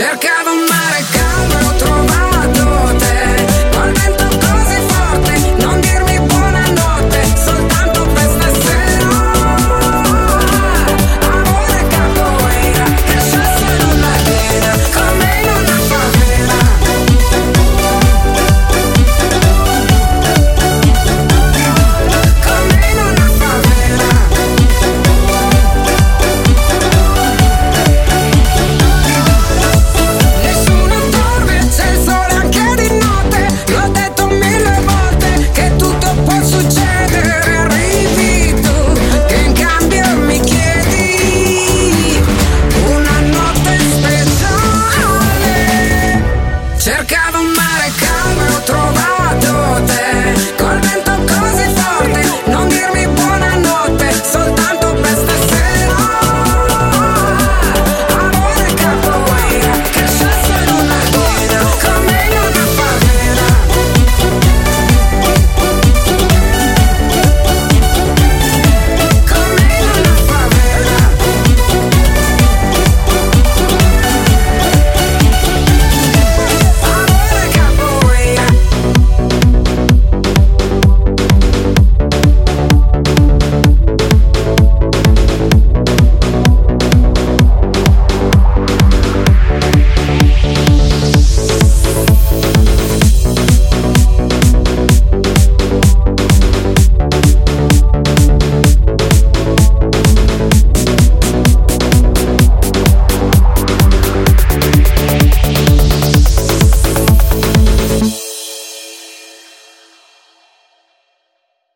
Серка!